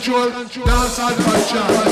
Control, dance and culture.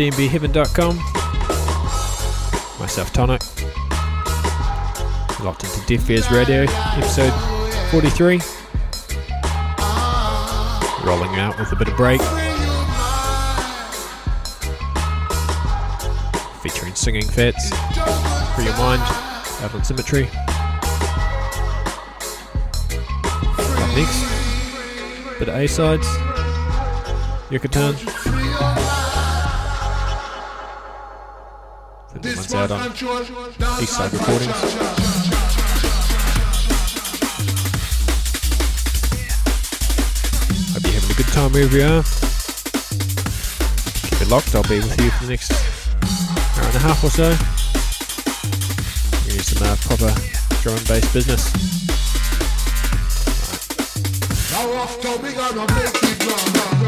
dnbheaven.com. Myself, Tonic. Locked into Deaf Ears Radio, episode 43. Rolling out with a bit of break. Featuring singing fats for your mind on Symmetry. Up next, bit of A sides. Yucatan. out on Eastside Recordings. Hope you're having a good time wherever you are. Keep it locked, I'll be with you for the next hour and a half or so. Here's some uh, proper drum and bass business. Right.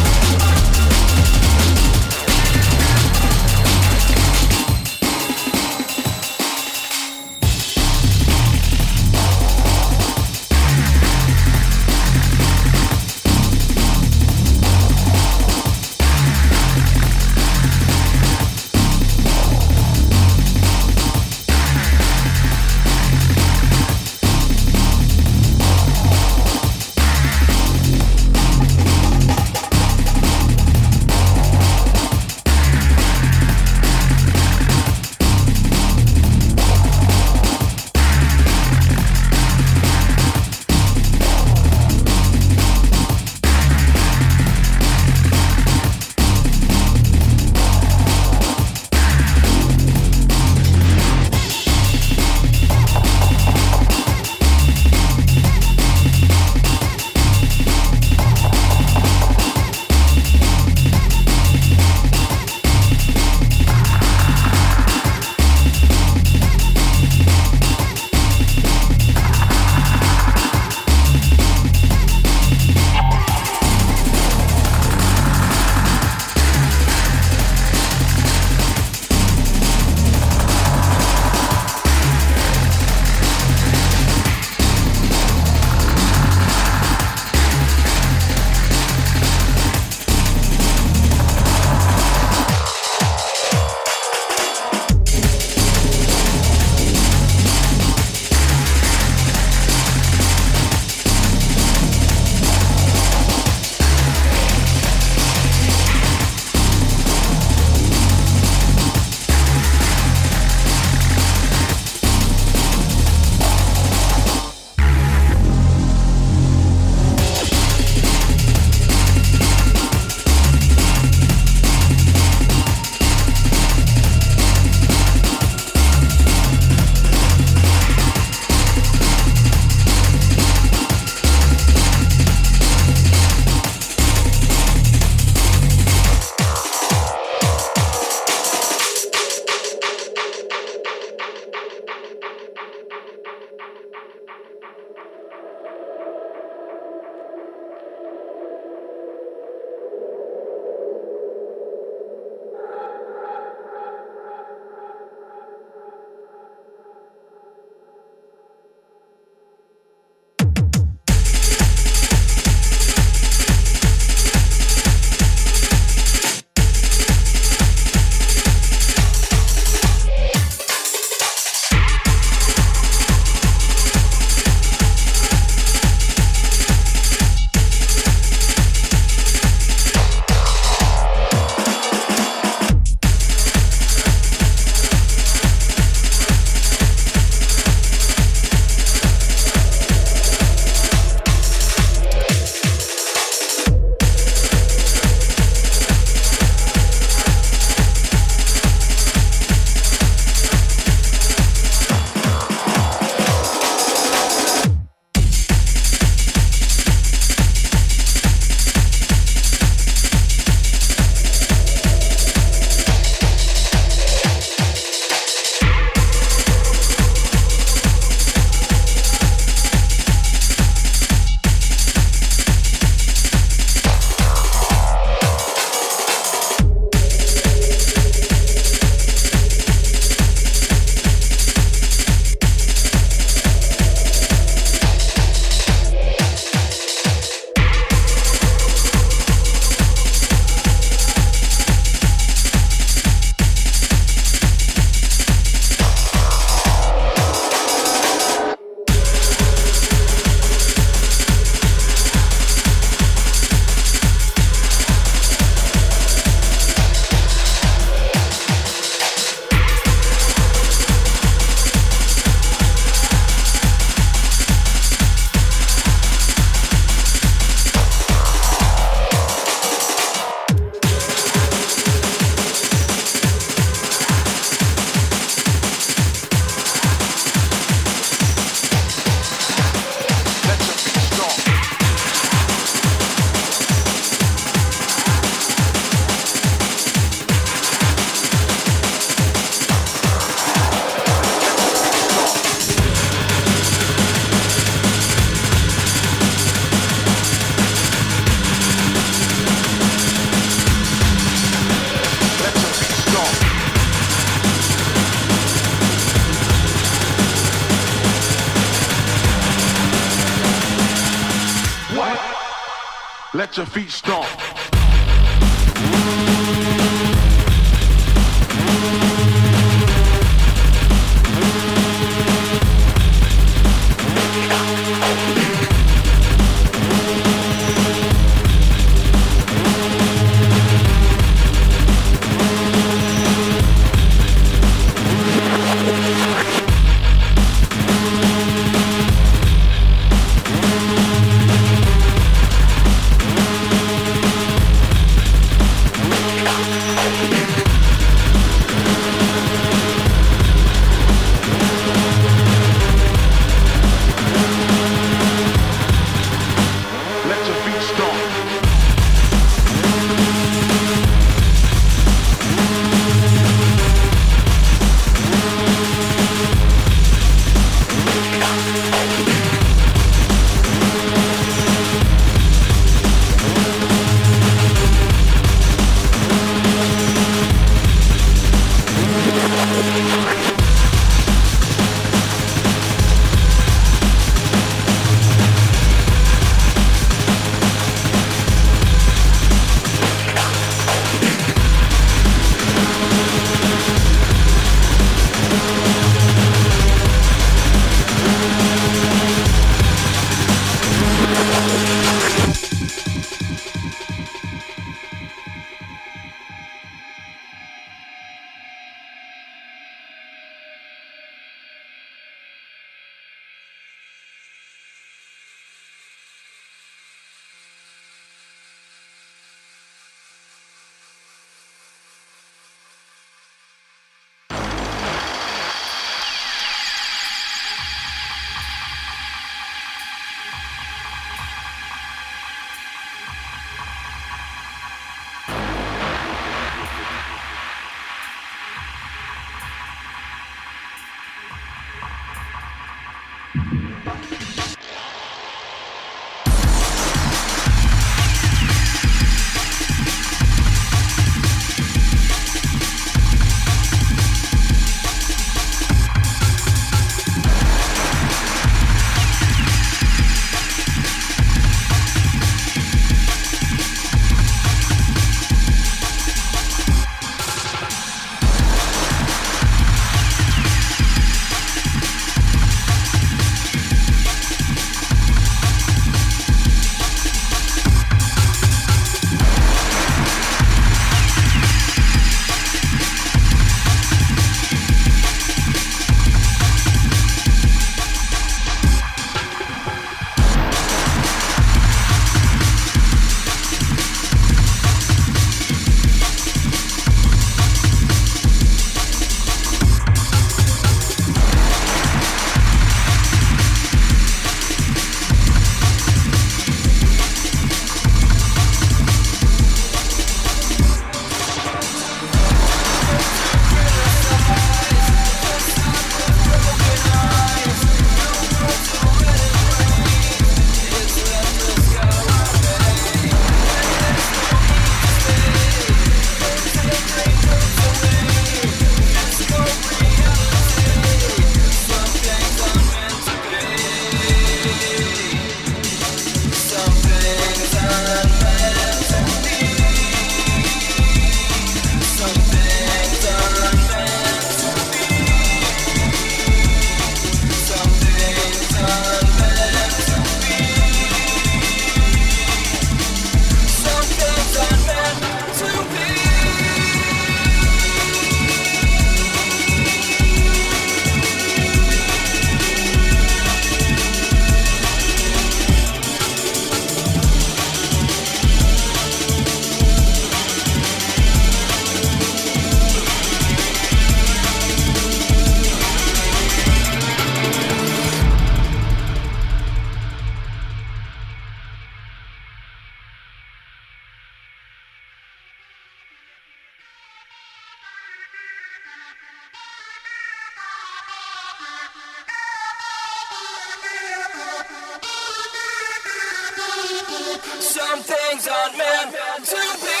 Some things aren't meant to be.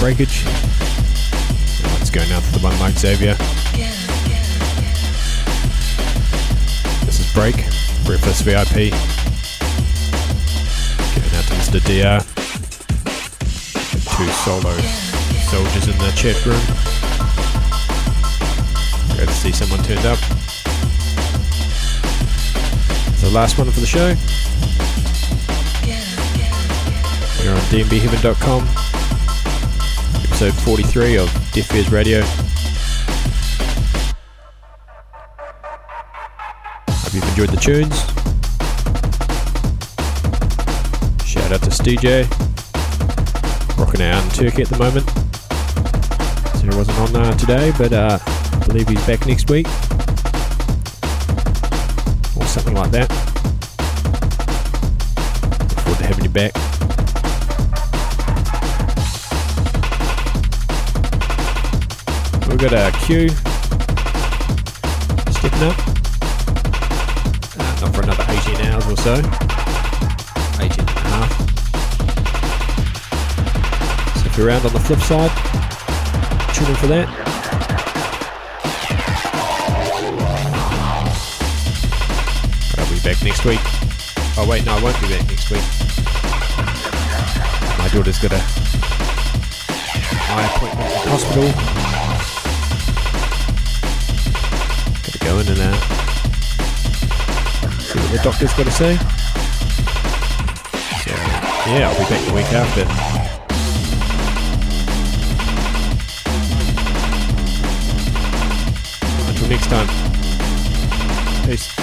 Breakage. Let's go now to the one like Xavier. This is Break, Breathless VIP. Giving out to Mr. DR. Two solo soldiers in the chat room. Great to see someone turned up. It's the last one for the show. We're on dnbheaven.com. Episode 43 of Deaf Fears Radio. Hope you've enjoyed the tunes. Shout out to STJ. Rocking out in Turkey at the moment. So he wasn't on uh, today, but uh, I believe he's back next week. Or something like that. Look forward to having you back. We've got a Q stepping up. Uh, not for another 18 hours or so. 18 and a half. So if you're around on the flip side, tune in for that. I'll be back next week. Oh wait, no, I won't be back next week. My daughter's got a eye appointment at the hospital. See what the doctor's got to say. So, yeah, I'll be back the week after. next time. Peace.